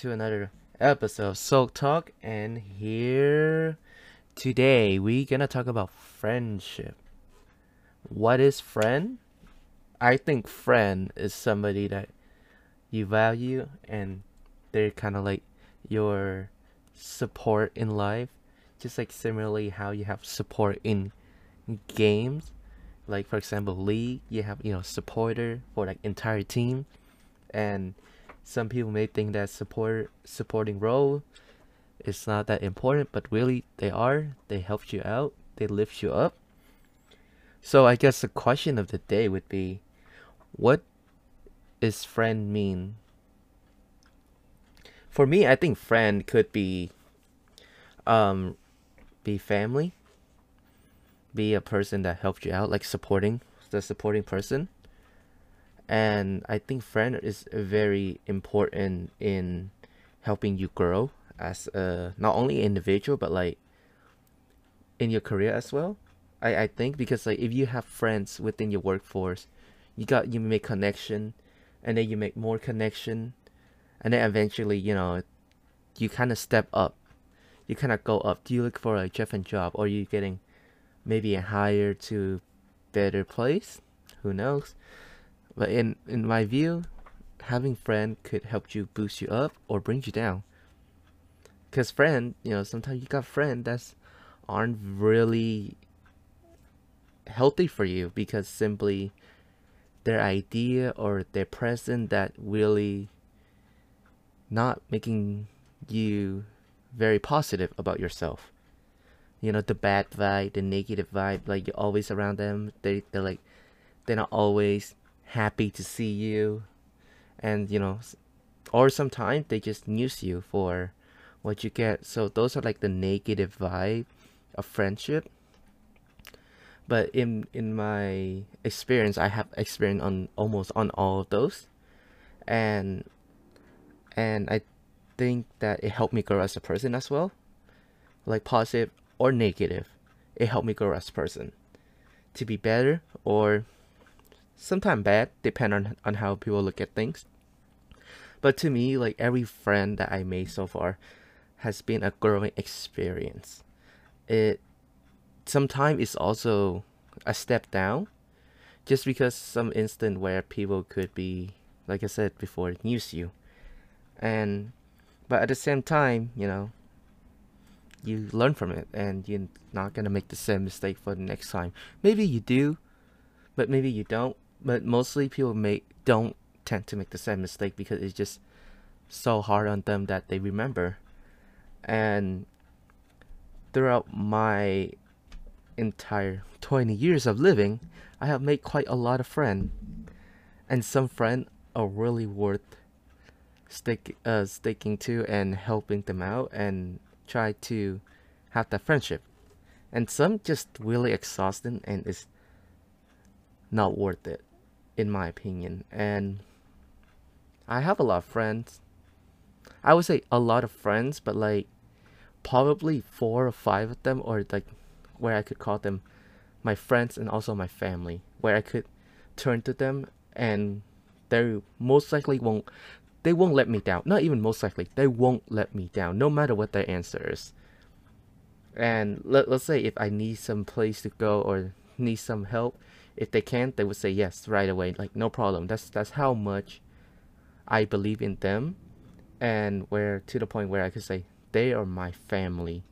to another episode of Salty Talk, and here today we're gonna talk about friendship. What is friend? I think friend is somebody that you value and they're kind of like your support in life, just like similarly how you have support in games. Like for example, League, you have you know supporter for like entire team, and some people may think that support supporting role is not that important, but really they are. They help you out. They lift you up. So I guess the question of the day would be, what is friend mean? For me, I think friend could be, um, be family. Be a person that helped you out, like supporting the supporting person and I think friend is very important in helping you grow as a not only individual but like in your career as well. I, I think because like if you have friends within your workforce, you got you make connection and then you make more connection and then eventually, you know, you kinda step up. You kinda go up. Do you look for a different job or you getting maybe a higher to better place? Who knows? But in in my view, having friend could help you boost you up or bring you down. Cause friend, you know, sometimes you got friend that's aren't really healthy for you because simply their idea or their present that really not making you very positive about yourself. You know, the bad vibe, the negative vibe, like you're always around them. They they're like they're not always happy to see you. And you know or sometimes they just use you for what you get. So those are like the negative vibe of friendship. But in in my experience i have experience on almost on all of those. And and i think that it helped me grow as a person as well. Like positive or negative it helped me grow as a person. To be better or sometimes bad, depend on on how people look at things. But to me, like every friend that I made so far has been a growing experience. It sometimes it's also a step down, just because some instant where people could be, like I said before, use you, and but at the same time, you know, you learn from it, and you're not gonna make the same mistake for the next time. Maybe you do, but maybe you don't but mostly people make don't tend to make the same mistake because it's just so hard on them that they remember. And throughout my entire 20 years of living i have made quite a lot of friends. And some friends are really worth stick uh, sticking to and helping them out and try to have that friendship. And some just really exhausting and it's not worth it in my opinion. And I have a lot of friends. I would say a lot of friends, but like probably four or five of them, or like where I could call them my friends and also my family, where I could turn to them and they most likely won't they won't let me down. Not even most likely, they won't let me down, no matter what their answer is. And let, let's say if I need some place to go or need some help, if they can't, they would say yes right away, like no problem. That's that's how much I believe in them, and where to the point where I could say they are my family.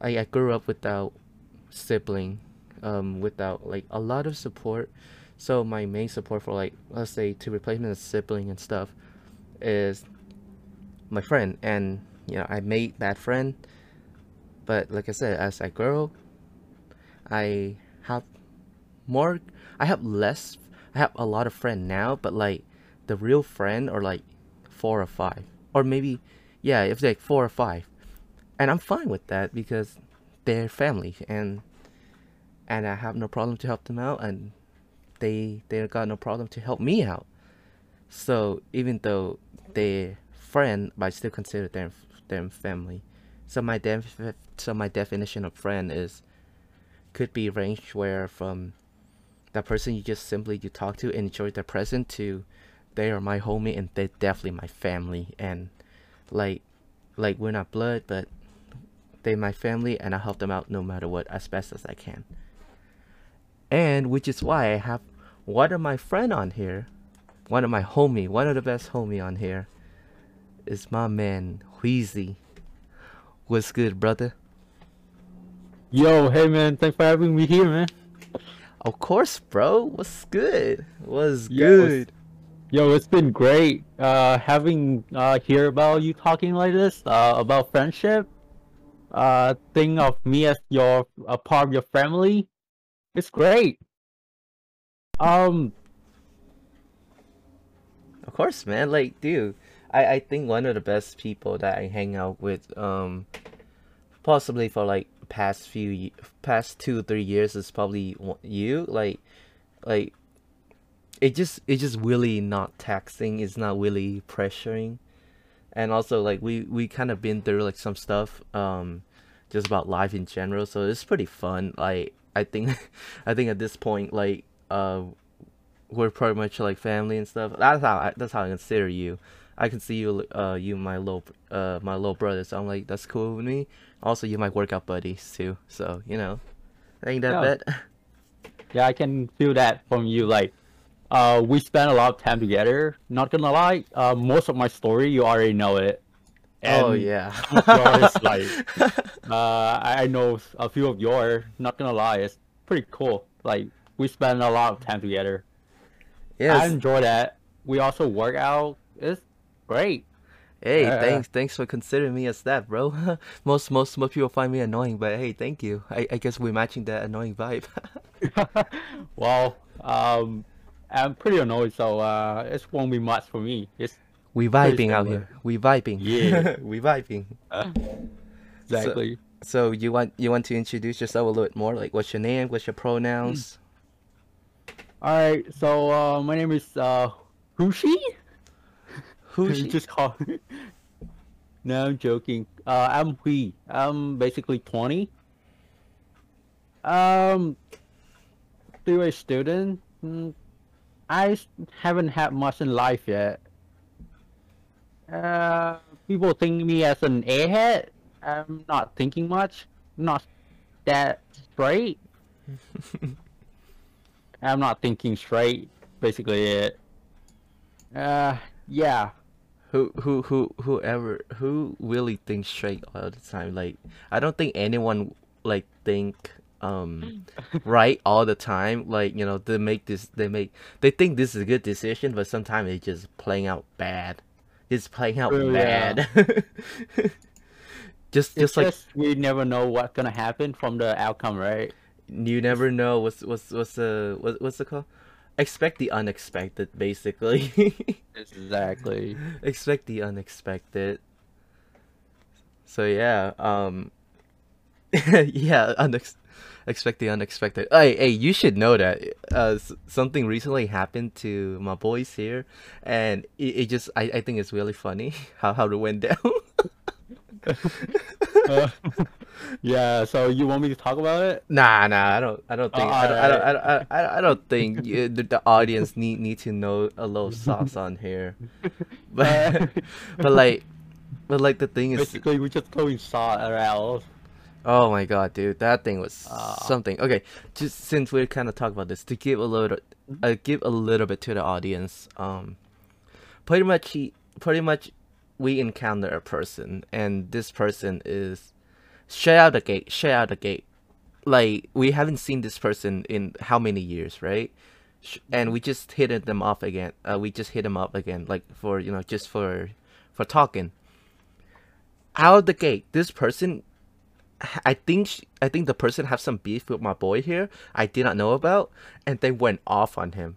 I, I grew up without sibling, um, without like a lot of support. So my main support for like let's say to replacement a sibling and stuff is my friend, and you know I made that friend. But like I said, as I grow, I have more I have less I have a lot of friend now, but like the real friend are like four or five. Or maybe yeah, if like four or five. And I'm fine with that because they're family and and I have no problem to help them out and they they got no problem to help me out. So even though they're friend, but I still consider them them family. So my def so my definition of friend is could be ranged where from that person you just simply you talk to and enjoy their present to they are my homie and they're definitely my family and like like we're not blood, but they my family and I help them out no matter what as best as I can. And which is why I have one of my friend on here, one of my homie, one of the best homie on here, is my man Wheezy. What's good, brother? Yo, hey man, thanks for having me here, man. Of course, bro. What's good? What's good? Yo, it's been great uh, having uh, hear about you talking like this uh, about friendship. Uh, think of me as your a part of your family. It's great. Um, Of course, man. Like, dude, I I think one of the best people that I hang out with, um, possibly for like past few past two three years is probably you. Like, like it just it just really not taxing. It's not really pressuring, and also like we we kind of been through like some stuff, um, just about life in general. So it's pretty fun. Like I think, I think at this point, like uh we're pretty much like family and stuff. That's how I, that's how I consider you. I can see you, uh, you my little, uh, my little brother. So I'm like, that's cool with me. Also, you my workout buddies too. So you know, ain't that yeah, bad? yeah, I can feel that from you. Like, uh, we spent a lot of time together. Not gonna lie, uh, most of my story you already know it, Oh yeah. yours like Uh, I know a few of your. Not gonna lie, it's pretty cool. Like we spend a lot of time together. Yeah, I enjoy that. We also work out. It's great. Hey, Yeah. thanks, thanks for considering me as that, bro. most most most people find me annoying, but hey, thank you. I I guess we're matching that annoying vibe. well, um, I'm pretty annoyed, so uh, it won't be much for me. It's we vibing out here. We vibing. Yeah, we vibing. So exactly. so you want you want to introduce yourself a little bit more? Like, what's your name? What's your pronouns? All right. So uh, my name is uh, Huxy. Who's just call. no, I'm joking. Uh, I'm Hui. I'm basically 20. Um, still a student. I haven't had much in life yet. Uh, people think me as an airhead. I'm not thinking much. Not that straight. I'm not thinking straight. Basically it. Uh, yeah. Who who who whoever who really thinks straight all the time? Like, I don't think anyone like think um right all the time. Like, you know, they make this they make they think this is a good decision, but sometimes it's just playing out bad. It's playing out Oh, yeah. bad. just It's just like just we never know what's gonna happen from the outcome, right? you never know what's what's what's the what, what's the called? Expect the unexpected, basically. Exactly. Expect the unexpected. So yeah, um, yeah, unex- expect the unexpected. Hey, hey, you should know that. Uh, s- something recently happened to my boys here, and it, it just I, I think it's really funny how how it went down. Uh, yeah. So you want me to talk about it? Nah, nah, I don't, I don't think, I don't, I don't. I don't, I, I I don't think you, the, the audience need need to know a little sauce on here, Uh, but but like, but like the thing is, basically, we just throwing salt around. oh my god, dude, that thing was Uh, something. Okay, just since we're kind of talking about this, to give a little, uh, give a little bit to the audience. Um, pretty much he, pretty much, we encounter a person, and this person is straight out the gate, straight out the gate. like we haven't seen this person in how many years, right? And we just hit them off again. Uh, we just hit them up again, like for you know, just for for talking. Out of the gate, this person, I think, sh I think the person have some beef with my boy here. I did not know about, and they went off on him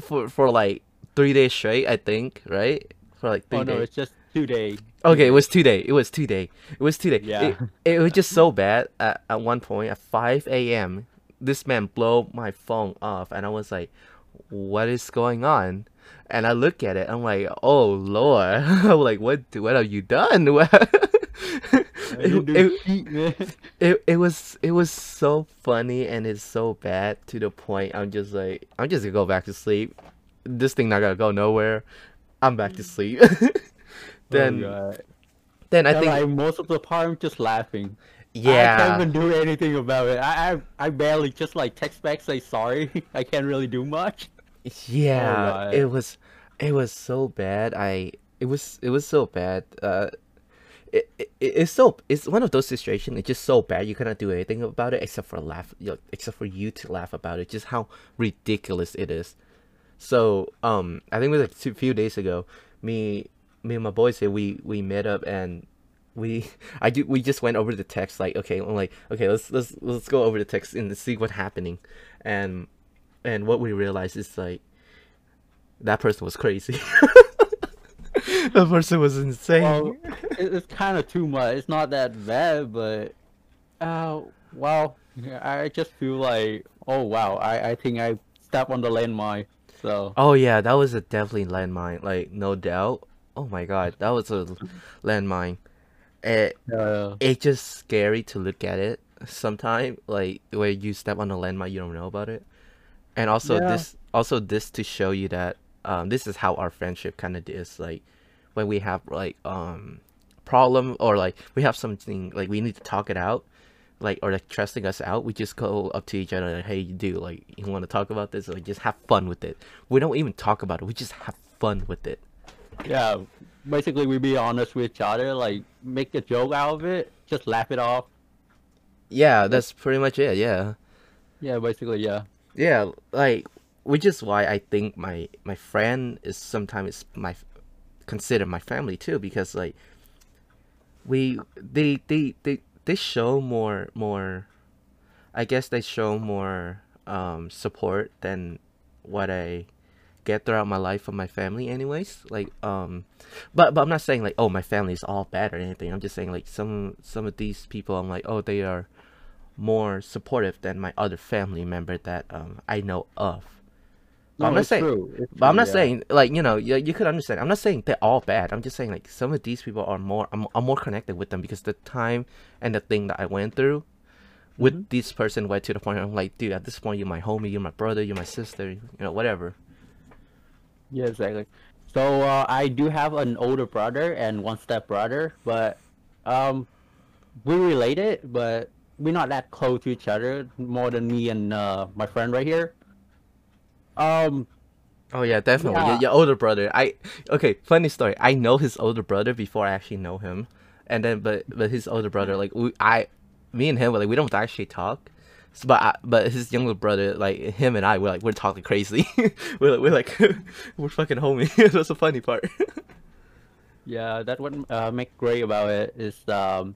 for for like three days straight. I think, right? For like Oh three no, days. it's just two days. Okay, it was two day. It was two day. It was two day. Yeah. It, it was just so bad at, at one point at 5 a.m. This man blow my phone off, and I was like, "What is going on?" And I look at it. I'm like, "Oh Lord!" I'm like, "What? What have you done?" It, it, it, it was it was so funny and it's so bad to the point I'm just like I'm just gonna go back to sleep. This thing not gonna go nowhere. I'm back to sleep. then oh, then I think like, most of the part I'm just laughing. Yeah. I can't even do anything about it. I I, I barely just like text back say sorry. I can't really do much. Yeah, God. it was it was so bad. I it was it was so bad. Uh it, it it's so it's one of those situations. It's just so bad you cannot do anything about it except for laugh. You know, except for you to laugh about it. Just how ridiculous it is. So um, I think it was two few days ago. Me me and my boys here we we met up and we I do we just went over the text like okay I'm like okay let's let's let's go over the text and see what's happening, and and what we realized is like that person was crazy. that person was insane. Well, it's kind of too much. It's not that bad, but uh, well, I just feel like oh wow, I I think I stepped on the landmine. So Oh yeah, that was a definitely landmine. Like no doubt. Oh my god, that was a landmine. It uh, it's just scary to look at it sometimes. Like where you step on a landmine, you don't know about it. And also Yeah. this also this to show you that um this is how our friendship kind of is. Like when we have like um problem or like we have something like we need to talk it out like or like trusting us out we just go up to each other like hey you do like you want to talk about this like just have fun with it we don't even talk about it we just have fun with it yeah, basically we be honest with each other, like make a joke out of it, just laugh it off. yeah that's pretty much it yeah Yeah, basically yeah. yeah like which is why i think my my friend is sometimes my consider my family too because like we they they they they show more more i guess they show more um support than what i get throughout my life from my family anyways like um but but i'm not saying like oh my family is all bad or anything. I'm just saying like some some of these people i'm like oh they are more supportive than my other family member that um i know of No, I'm not saying- true. it's but I'm not yeah. saying like you know you, you could understand. I'm not saying they're all bad. I'm just saying like some of these people are more I'm, I'm more connected with them because the time and the thing that I went through with Mhm. this person went to the point where I'm like, dude, at this point you're my homie, you're my brother, you're my sister, you know, whatever. Yeah, exactly. So uh, I do have an older brother and one step brother, but um, we related, but we're not that close to each other. More than me and uh, my friend right here. Um, Oh yeah, definitely. Your, Yeah. your older brother. I okay. Funny story. I know his older brother before I actually know him, and then but but his older brother like we I, me and him like we don't actually talk, so, but I, but his younger brother like him and I we're like we're talking crazy. we're like, we're like we're fucking homie. That's the funny part. yeah, that what uh, make great about it is um,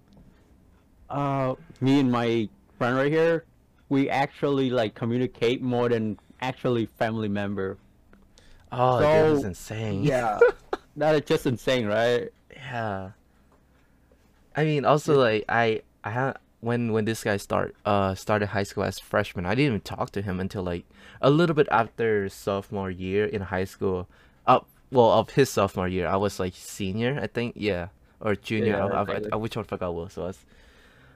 uh, me and my friend right here, we actually like communicate more than actually family member. oh, that is So, insane. Yeah, that is just insane, right? Yeah. I mean, also like I I had when when this guy start uh started high school as freshman, I didn't even talk to him until like a little bit after sophomore year in high school. Up well of his sophomore year, I was like senior, I think, yeah, or junior. Yeah, I, I. I, which one I forgot what it was.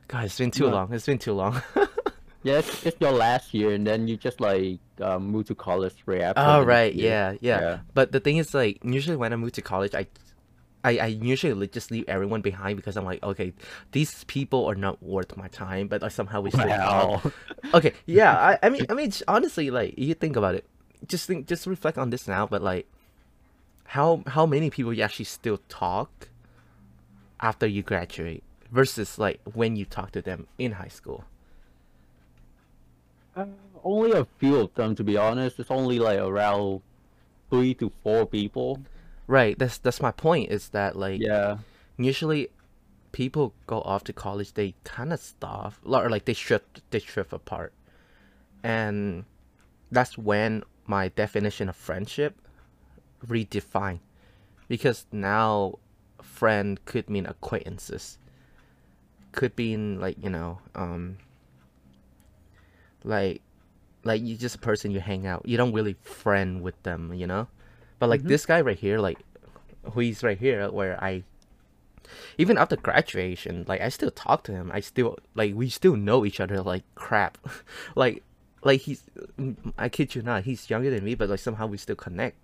God, it's been too No. long. It's been too long. Yeah, it's, it's your last year, and then you just like um, move to college right after. Oh right, yeah, yeah, Yeah. But the thing is, like, usually when I move to college, I, I, I usually just leave everyone behind because I'm like, okay, these people are not worth my time. But like, somehow we still. Wow. Okay, yeah. I, I mean, I mean, honestly, like, you think about it, just think, just reflect on this now. But like, how how many people you actually still talk after you graduate versus like when you talk to them in high school? Uh, only a few of them, to be honest. It's only like around three to four people. Right. That's that's my point. Is that like Yeah. usually people go off to college they kind of stop or like they drift they drift apart and that's when my definition of friendship redefined because now friend could mean acquaintances could mean like you know um like like you just a person you hang out you don't really friend with them you know but like Mhm. this guy right here like who he's right here where i even after graduation, like I still talk to him. I still like we still know each other like crap. like like he's I kid you not, he's younger than me, but like somehow we still connect.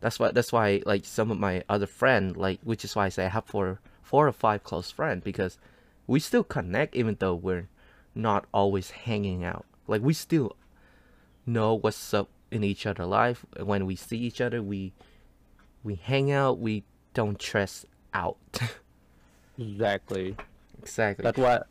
That's why that's why like some of my other friend like which is why I say I have four four or five close friends because we still connect even though we're not always hanging out. Like we still know what's up in each other life. When we see each other, we we hang out. We don't stress out. Exactly. exactly. That's what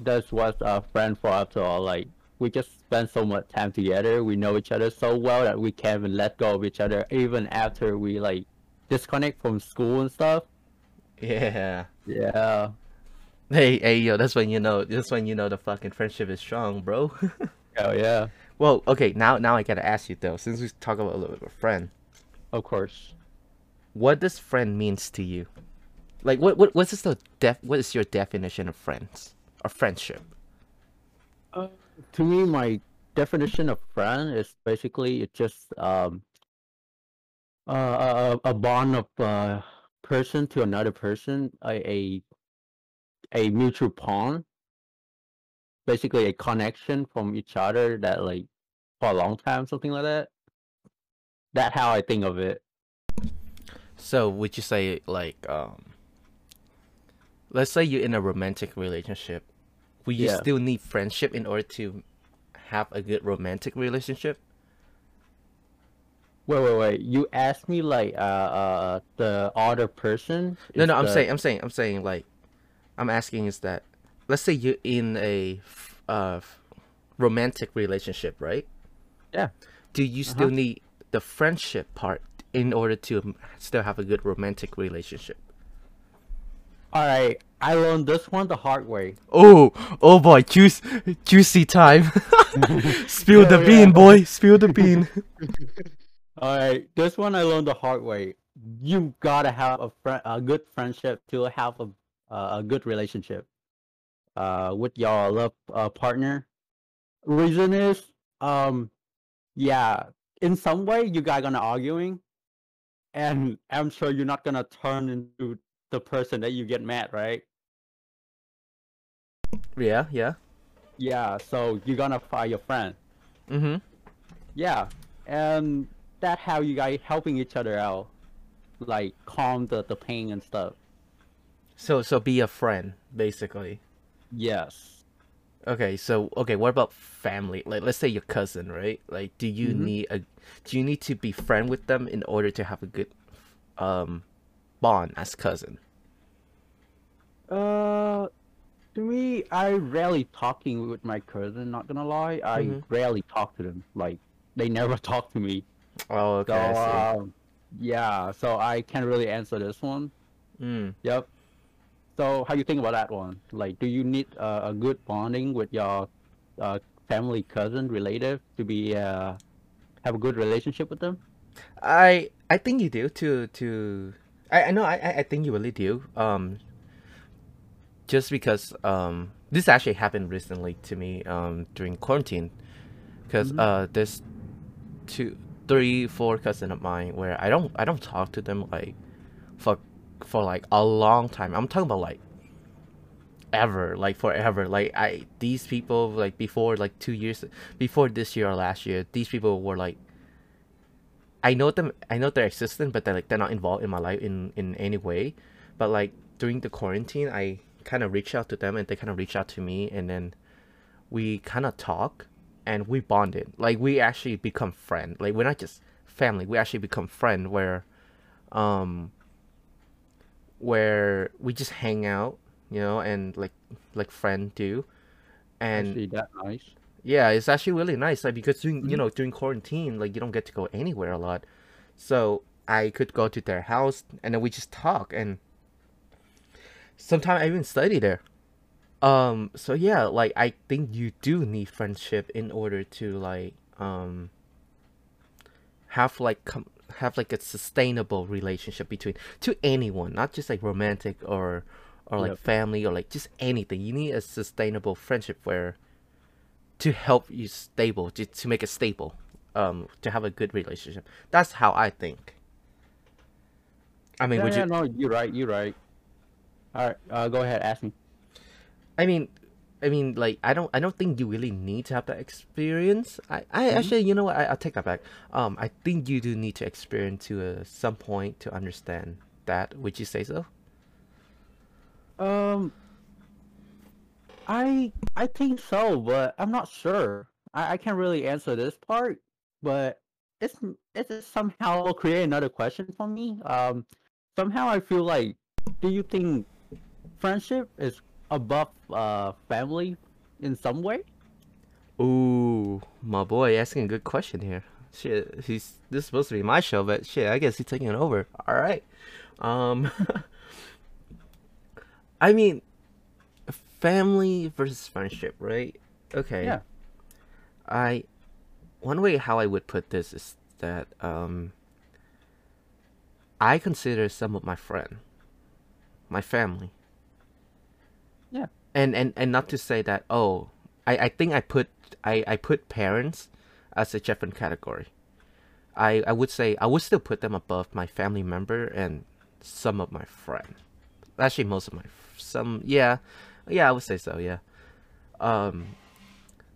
that's what a friend for us all like. We just spend so much time together. We know each other so well that we can't even let go of each other even after we like disconnect from school and stuff. yeah. Yeah. Hey, hey, yo, that's when you know. That's when you know the fucking friendship is strong, bro. Oh yeah. well, okay, now now I gotta ask you though, since we talk about a little bit of friend, Of course. what does friend means to you? Like, what what what's the def? What is your definition of friends or friendship? Uh, to me, my definition of friend is basically it's just um uh, a, a bond of uh, person to another person, a, a a mutual bond, basically a connection from each other that like for a long time, something like that. That how I think of it. So would you say like um let's say you're in a romantic relationship, will you Yeah. still need friendship in order to have a good romantic relationship? Wait, wait, wait. You asked me like uh uh the other person. No, no, I'm the- saying I'm saying I'm saying like I'm asking is that let's say you're in a uh romantic relationship, right? Yeah. Do you still need the friendship part in order to still have a good romantic relationship? All right, I learned this one the hard way. Oh, oh boy, juice, juicy time. Spill the Oh, bean, boy. Spill the bean. All right, this one I learned the hard way. You gotta have a friend, a good friendship to have a a good relationship, uh, with your love uh, partner. Reason is, um, yeah, in some way you guys gonna arguing, and I'm sure you're not gonna turn into the person that you get mad, right? yeah, yeah. Yeah, so you're gonna fight your friend. Mm-hmm. Yeah, and that how you guys helping each other out, like calm the, the pain and stuff. So, so be a friend, basically. Yes. Okay, so okay, what about family? Like, let's say your cousin, right? Like, do you Mhm. need a, do you need to be friend with them in order to have a good, um, bond as cousin? Uh, to me, I rarely talking with my cousin. Not gonna lie, I Mhm. rarely talk to them. Like they never talk to me. Oh, okay, So um, yeah, so I can't really answer this one. Mm. Yep. So how do you think about that one? Like, do you need uh, a good bonding with your uh, family, cousin, relative to be uh, have a good relationship with them? I I think you do to to I I know I I- think you really do. Um just because um this actually happened recently to me um during quarantine because Mhm. uh there's two three four cousin of mine where I don't I don't talk to them like for like a long time. I'm talking about like ever like forever like i these people like before like two years before this year or last year these people were like I know them. I know they're existent, but they're like they're not involved in my life in in any way. But like during the quarantine, I kind of reached out to them, and they kind of reached out to me, and then we kind of talk, and we bonded. Like we actually become friend. Like we're not just family. We actually become friend. Where, um, where we just hang out, you know, and like like friend do, and Actually, that nice. yeah, it's actually really nice. Like because during you Mhm. know during quarantine, like you don't get to go anywhere a lot, so I could go to their house and then we just talk and sometimes I even study there. Um. So yeah, like I think you do need friendship in order to like um have like com- have like a sustainable relationship between to anyone, not just like romantic or or like Yep. family or like just anything. You need a sustainable friendship where to help you stable to, to make it stable um to have a good relationship that's how i think i mean Yeah, would yeah, you no, you're right. You're right. All right, uh, go ahead. Ask me. i mean I mean, like I don't I don't think you really need to have that experience. I, I Mhm. actually you know what I, I'll take that back. Um, I think you do need to experience to uh, some point to understand that. Would you say so? Um, I I think so, but I'm not sure. I, I can't really answer this part, but it's it's somehow create another question for me. Um, somehow I feel like, do you think friendship is above uh family in some way? Ooh, my boy asking a good question here. Shit, he's this is supposed to be my show, but shit, I guess he's taking it over. All right. Um, I mean, family versus friendship, right? Okay. Yeah. I one way how I would put this is that um I consider some of my friend my family. And and and not to say that oh I I think I put I I put parents as a different category. I I would say I would still put them above my family member and some of my friend. Actually most of my some yeah. Yeah, I would say so, yeah. Um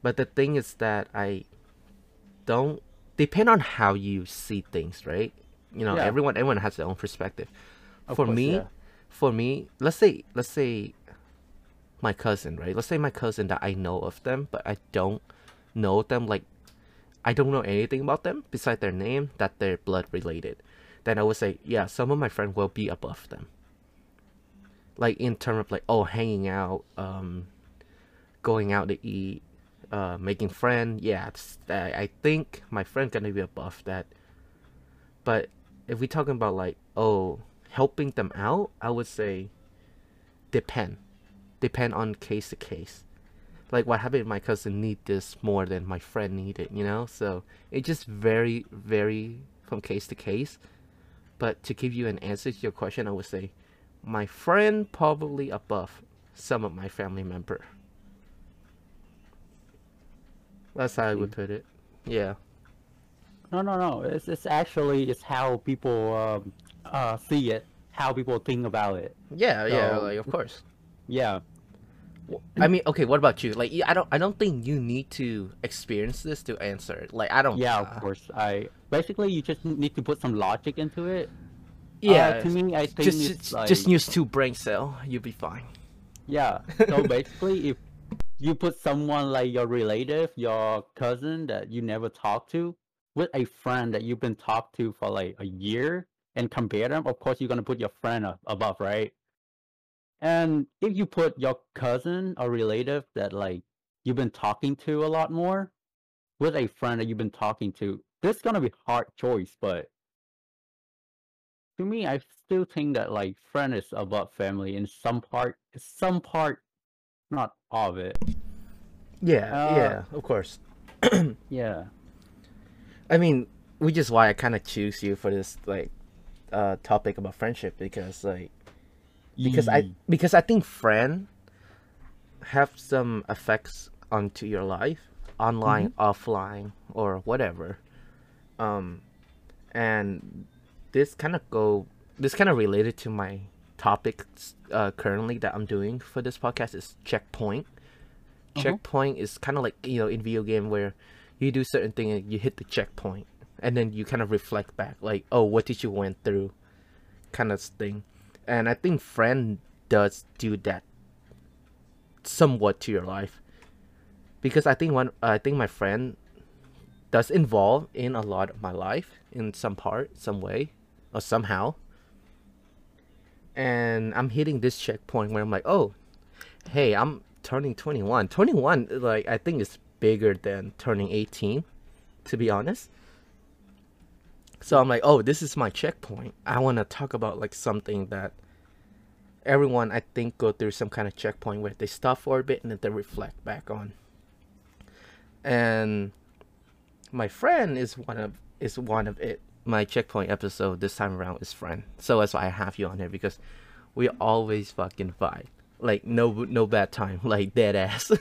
but the thing is that I don't depend on how you see things, right? You know, Yeah. everyone everyone has their own perspective. Of for course, me, yeah. for me, let's say let's say my cousin, right? Let's say my cousin that I know of them, but I don't know them like I don't know anything about them besides their name that they're blood related. Then I would say, yeah, some of my friends will be above them. Like in terms of like oh hanging out, um going out to eat, uh making friend, yeah, I, I think my friend gonna be above that. But if we talking about like oh helping them out, I would say depend. Depend on case to case. Like what happened my cousin need this more than my friend needed, you know? So it just very, very from case to case. But to give you an answer to your question, I would say my friend probably above some of my family member. That's how I would put it. Yeah. No, no, no. It's it's actually it's how people um, uh see it, how people think about it. Yeah, yeah, like of course. Yeah. I mean, okay. What about you? Like, I don't, I don't think you need to experience this to answer it. Like, I don't. Yeah, uh, of course. I basically you just need to put some logic into it. Yeah. Uh, to me, I think just, just, like just use two brain cell. You'll be fine. yeah. So basically, if you put someone like your relative, your cousin that you never talked to, with a friend that you've been talked to for like a year, and compare them, of course you're gonna put your friend above, right? And if you put your cousin or relative that like you've been talking to a lot more, with a friend that you've been talking to, this is gonna be hard choice, but to me, I still think that like friend is above family in some part, some part, not all of it. Yeah, Uh, yeah, of course. Yeah, I mean, which is why I kind of choose you for this like uh topic about friendship because like because I because I think friend have some effects onto your life, online, offline, or whatever. Um, and this kind of go this kind of related to my topic uh, currently that I'm doing for this podcast is checkpoint. Uh-huh. Checkpoint is kind of like you know in video game where you do certain thing and you hit the checkpoint and then you kind of reflect back like oh what did you went through kind of thing and i think friend does do that somewhat to your life. Because i think one i think my friend does involve in a lot of my life in some part some way or somehow. And i'm hitting this checkpoint where i'm like oh hey i'm turning 21 21 like i think is bigger than turning 18 to be honest so i'm like oh this is my checkpoint. I want to talk about like something that everyone i think go through some kind of checkpoint where they stop for a bit and then they reflect back on. And my friend is one of is one of it. My checkpoint episode this time around is friend. So that's why i have you on here because we always fucking vibe like no no bad time. Like dead ass.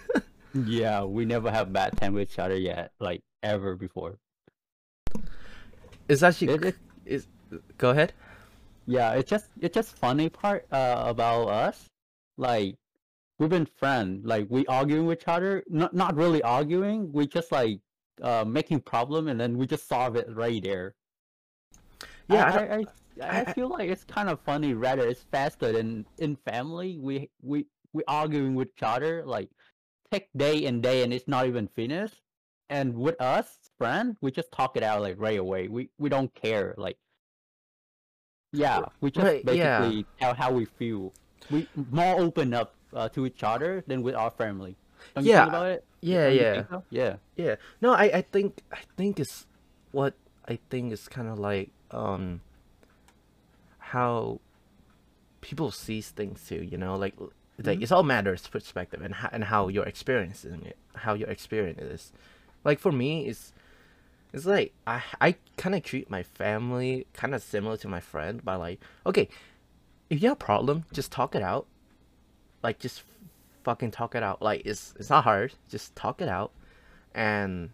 Yeah. We never have bad time with each other yet, like ever before. It's actually It- it- is go ahead Yeah, it's just it's just funny part uh, about us. Like we've been friends. Like we arguing with each other, not not really arguing. We just like uh making problem, and then we just solve it right there. Yeah, I I I, I, I- I feel like it's kind of funny. Rather, it's faster than in family. We we we arguing with each other like take day and day, and it's not even finished. And with us, friend, we just talk it out like right away. We we don't care. Like, yeah, we just Right, yeah. basically tell how we feel. We more open up uh, to each other than with our family. Don't Yeah, think about it? yeah, Don't yeah. so? Yeah. Yeah. No, I, I think I think it's what I think is kind of like um how people sees things too, you know, like like Mhm. it's all matters perspective and how, and how you're experiencing it, how your experience is. Like for me, it's it's like I I kind of treat my family kind of similar to my friend by like, okay, if you have a problem, just talk it out. Like just fucking talk it out. Like it's it's not hard. Just talk it out, and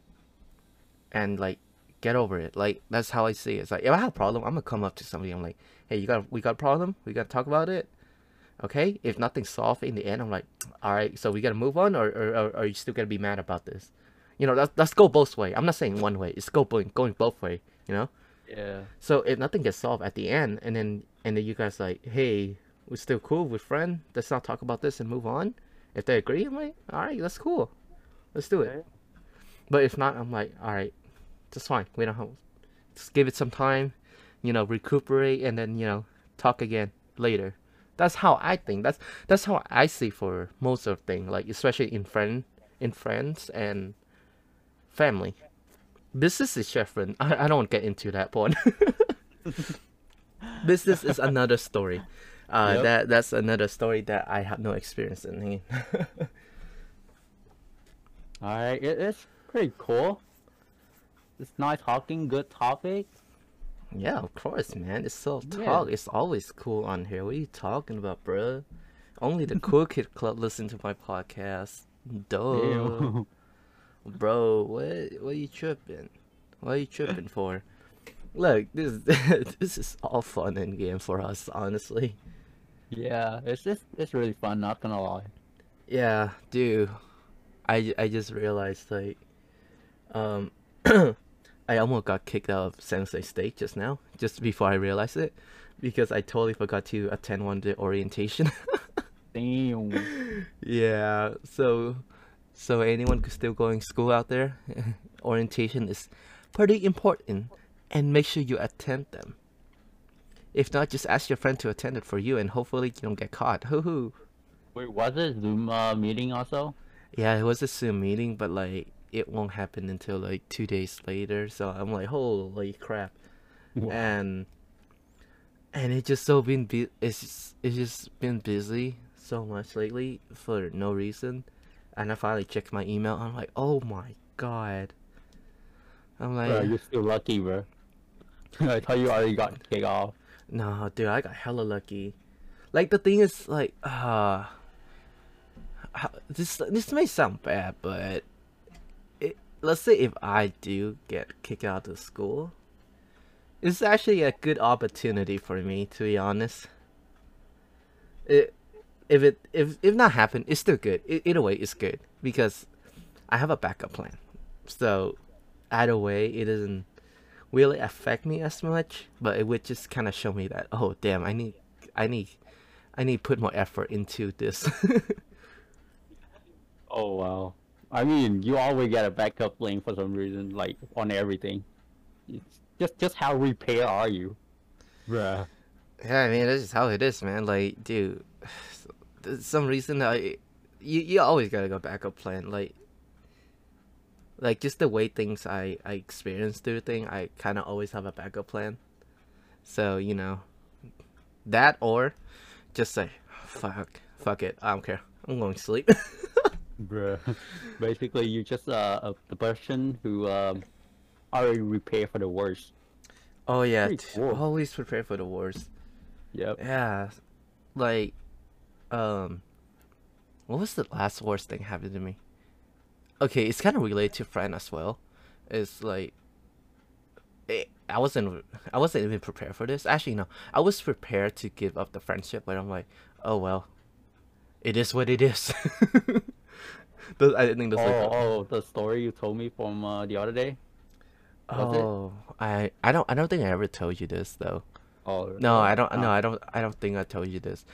and like get over it. Like that's how I see it. It's like if I have a problem, I'm gonna come up to somebody. I'm like, hey, you got we got a problem. We gotta talk about it. Okay. If nothing's solved in the end, I'm like, all right. So we gotta move on, or or, or are you still gonna be mad about this? You know, let's let's go both way. I'm not saying one way. It's go going going both way. You know. Yeah. So if nothing gets solved at the end, and then and then you guys like, hey, we're still cool, we're friend. Let's not talk about this and move on. If they agree, I'm like, all right, that's cool. Let's do it. Okay. But if not, I'm like, all right, that's fine. We don't have, just give it some time, you know, recuperate, and then you know, talk again later. That's how I think. That's that's how I see for most of things, like especially in friend, in friends and family. Business is different. I, I don't get into that point. Business is another story. Uh, Yep. that that's another story that I have no experience in. Alright, it, it's pretty cool. It's nice talking, good topic. Yeah, of course, man. It's so Yeah. talk. It's always cool on here. What are you talking about, bro? Only the cool kid club listen to my podcast. Ew. Bro. What? What are you tripping? What are you tripping for? Look, this this is all fun and game for us, honestly. yeah, it's just it's really fun. Not gonna lie. Yeah, dude. I, I just realized like, um, I almost got kicked out of Sensei State just now, just before I realized it, because I totally forgot to attend one of the orientation. Damn. yeah, so, so anyone who's still going school out there, orientation is pretty important, and make sure you attend them. If not, just ask your friend to attend it for you, and hopefully you don't get caught. Hoo hoo. Wait, was it Zoom uh, meeting also? Yeah, it was a Zoom meeting, but like it won't happen until like two days later. So I'm like, holy crap! And and it just so been bu- it's just, it's just been busy so much lately for no reason. And I finally checked my email. I'm like, oh my god! I'm like, Bro, you're still lucky, bro. I thought you already got kicked off. No, dude, I got hella lucky. Like the thing is, like, uh, how, this this may sound bad, but it, let's say if I do get kicked out of school, it's actually a good opportunity for me, to be honest. It, if it if if not happen, it's still good. It, either way, it's good because I have a backup plan. So either way, it doesn't really affect me as much, but it would just kind of show me that oh damn, I need, I need, I need put more effort into this. Oh wow. I mean, you always get a backup plan for some reason, like on everything. It's just just how repair are you? Bruh. yeah, I mean that's just how it is, man. Like, dude, there's some reason I, you you always gotta go backup plan. Like, like just the way things I I experience through thing, I kind of always have a backup plan. So you know, that or just say fuck, fuck it, I don't care. I'm going to sleep. Bruh. Basically, you just uh, the person who um already prepare for the worst. oh yeah, always prepare for the worst. Yep. Yeah, like, um, what was the last worst thing happened to me? Okay, it's kind of related to friend as well. It's like, it, I wasn't, I wasn't even prepared for this. Actually, no, I was prepared to give up the friendship, but I'm like, oh well, it is what it is. Th- I think that's Oh, like oh, the story you told me from uh, the other day. was it? oh, I I don't I don't think I ever told you this though. Oh No, I don't. No, uh, I don't. I don't think I told you this.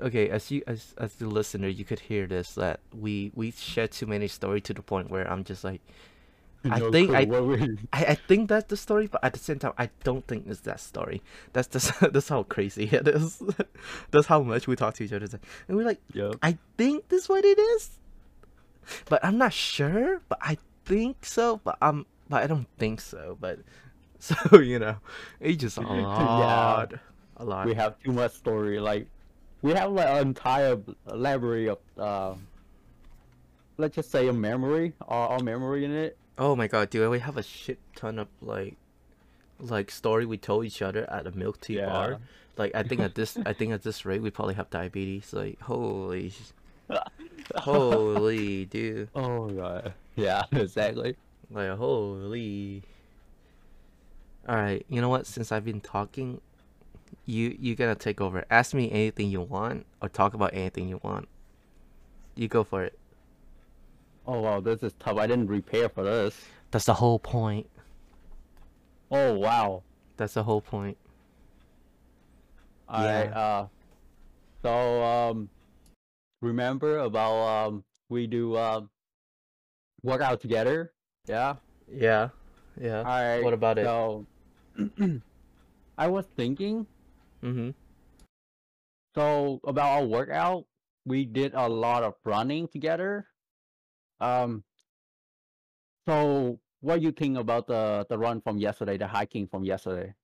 Okay, as you as as the listener, you could hear this that we we shared too many stories to the point where I'm just like, I no think clue I- I, I think that's the story, but at the same time, I don't think it's that story. That's just that's how crazy it is. that's how much we talk to each other, and we're like, Yep. I think this what it is, but I'm not sure. But I think so. But I'm but I don't think so. But so you know, it's just a Yeah. a lot. we have too much story. Like we have like an entire library of uh, let's just say a memory, our, our memory in it. Oh my god, dude, we have a shit ton of like like story we told each other at a milk tea Yeah. bar. Like I think at this I think at this rate we probably have diabetes. Like holy sh- holy dude. Oh god. Yeah, exactly. Like holy Alright, you know what? Since I've been talking, you you gonna take over. Ask me anything you want or talk about anything you want. You go for it. Oh wow, this is tough. I didn't prepare for this. That's the whole point. Oh wow. That's the whole point. Alright, Yeah. uh so um remember about um we do um work out together? Yeah? Yeah. Yeah. Alright. What about it? So I was thinking Mm-hmm. so about our workout, we did a lot of running together. Um so what do you think about the the run from yesterday, the hiking from yesterday?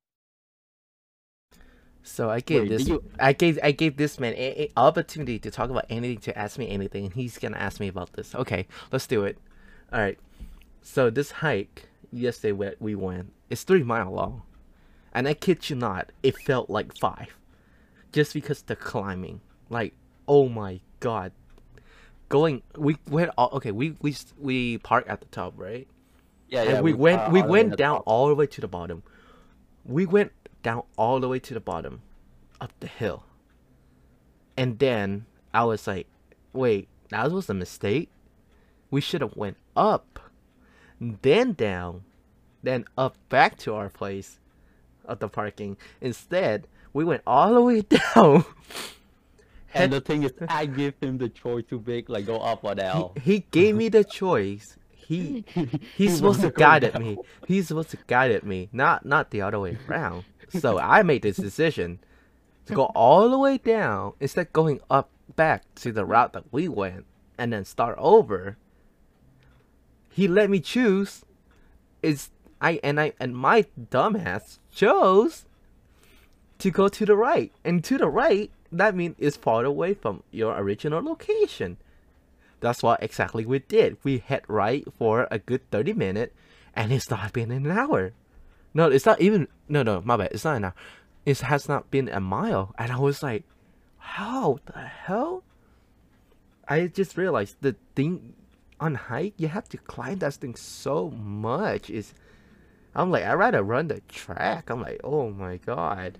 So I gave Wait, this you- I gave I gave this man a, a opportunity to talk about anything to ask me anything and he's gonna ask me about this. Okay, let's do it. All right. So this hike yesterday we we went it's three mile long, and I kid you not, it felt like five, just because the climbing. Like oh my god, going we went all okay we we we parked at the top right Yeah, yeah. and we went uh, we all the way went down top. all the way to the bottom. We went down all the way to the bottom, up the hill. And then I was like, wait, that was a mistake. We should have went up, then down, then up back to our place of the parking. Instead, we went all the way down. And the thing is, I give him the choice to pick, like go up or down. He, he gave me the choice. He He's supposed to guide at me. He's supposed to guide at me, not not the other way around. So I made this decision to go all the way down instead of going up back to the route that we went and then start over. He let me choose. Is I and I and my dumbass chose to go to the right. And to the right, that means it's far away from your original location. That's what exactly we did. We head right for a good 30 minutes, and it's not been an hour. No, it's not even. No, no, my bad. It's not an hour. It has not been a mile. And I was like, how the hell? I just realized the thing on hike, you have to climb that thing so much. Is I'm like, I'd rather run the track. I'm like, oh my god.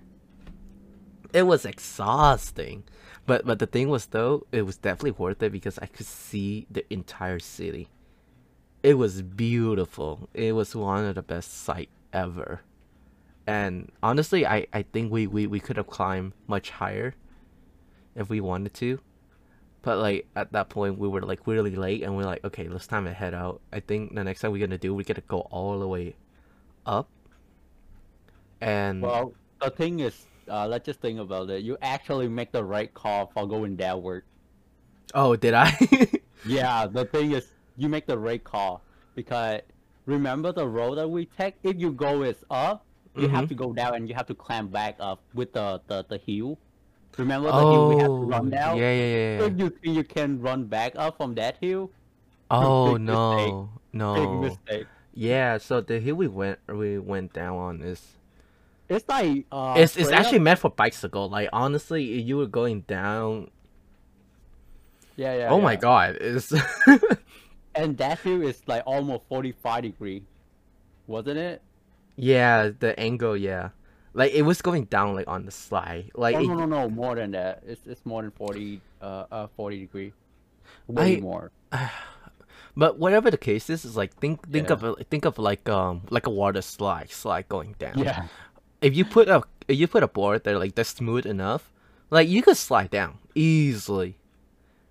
It was exhausting. But but the thing was though, it was definitely worth it because I could see the entire city. It was beautiful. It was one of the best sight ever. And honestly, I, I think we, we, we could have climbed much higher if we wanted to. But like at that point we were like really late and we're like, okay, let's time to head out. I think the next time we're gonna do we gotta go all the way up. And Well, the thing is, uh, let's just think about it. You actually make the right call for going downward. oh did I? Yeah, the thing is, you make the right call because remember the road that we take. If you go is up, you have Mhm. to go down and you have to climb back up with the the, the hill. Remember the hill we have to oh run down. yeah yeah yeah. yeah. If you think you can run back up from that hill, Oh big mistake. no, big no. mistake. Yeah, so the hill we went we went down on is It's like uh, it's it's straight up- actually meant for bicycle. Like honestly, you were going down. yeah yeah. oh my god, it's And that hill is like almost forty five degree, wasn't it? yeah the angle. Yeah, Like it was going down like on the slide. Like it- no, no, no, more than that. It's it's more than forty, uh, uh, forty degree. Way I- more. but whatever the case is, is like think think Yeah. of it think of like um like a water slide slide going down. Yeah. If you put a if you put a board that like that's smooth enough, like you could slide down easily.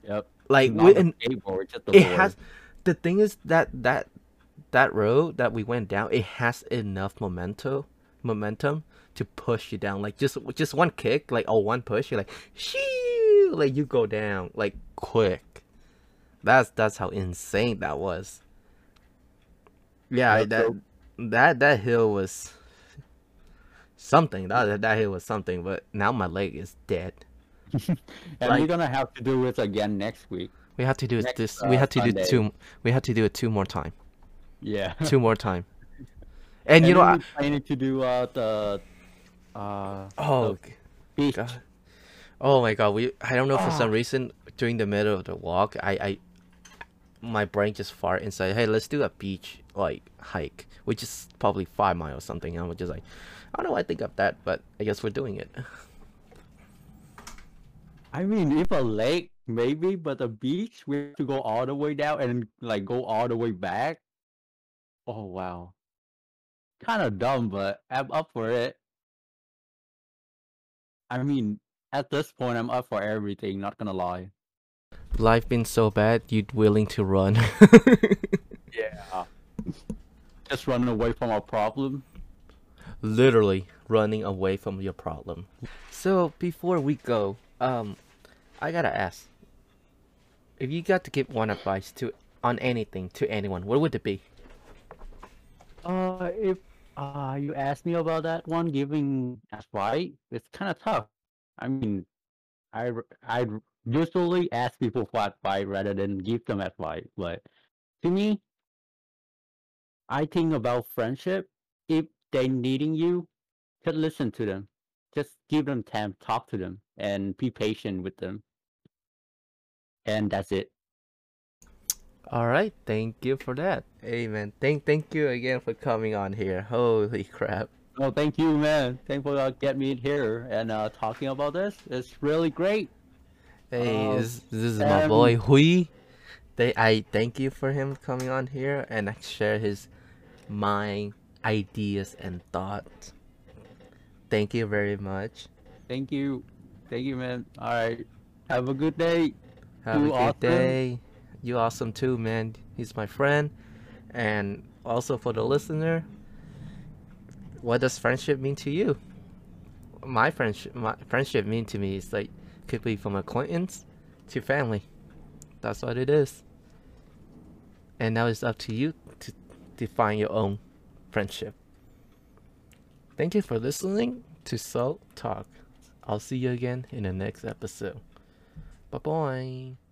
Yep. Like Not with, a and skateboard, just a it board. has the thing is that that that road that we went down it has enough momentum momentum to push you down like just just one kick like or one push you're like shoo like you go down like quick that's that's how insane that was yeah Yep, that so- that that hill was something that that hill was something but now my leg is dead and like- we're gonna have to do it again next week. we have to do it Next, this we uh, have to do two we have to do it two more time Yeah. two more time. And, you know, I, planning to do uh the uh oh, the beach. god, oh my god, we I don't know for some Ah. reason during the middle of the walk, I I my brain just fart and said, hey, let's do a beach like hike, which is probably five miles something. And I was just like, I don't know, why I think of that, but I guess we're doing it. I mean, if a lake maybe, but a beach we have to go all the way down and like go all the way back. Oh wow. Kind of dumb, but I'm up for it. I mean, at this point, I'm up for everything. Not gonna lie. Life been so bad, you'd willing to run? Yeah. Just running away from our problem. literally running away from your problem. So before we go, um, I gotta ask, if you got to give one advice to on anything to anyone, what would it be? Uh, if uh you ask me about that one, giving advice, it's kind of tough. I mean, I r- I r- usually ask people for advice rather than give them advice. But to me, I think about friendship. If they needing you, just listen to them. Just give them time, talk to them, and be patient with them. And that's it. All right, thank you for that. Hey man, thank thank you again for coming on here. Holy crap! Oh, thank you, man. Thank for uh, getting me here and uh, talking about this. It's really great. Hey, Uh, this, this is my boy Hui. They I thank you for him coming on here and I share his mind, ideas, and thoughts. Thank you very much. Thank you. Thank you, man. All right. Have a good day. Have You a good awesome. day. You awesome too, man. He's my friend. And also for the listener, what does friendship mean to you? My friendship my friendship mean to me is like could be from acquaintance to family. That's what it is. And now it's up to you to define your own friendship. Thank you for listening to Salty Talk. I'll see you again in the next episode. Bye bye.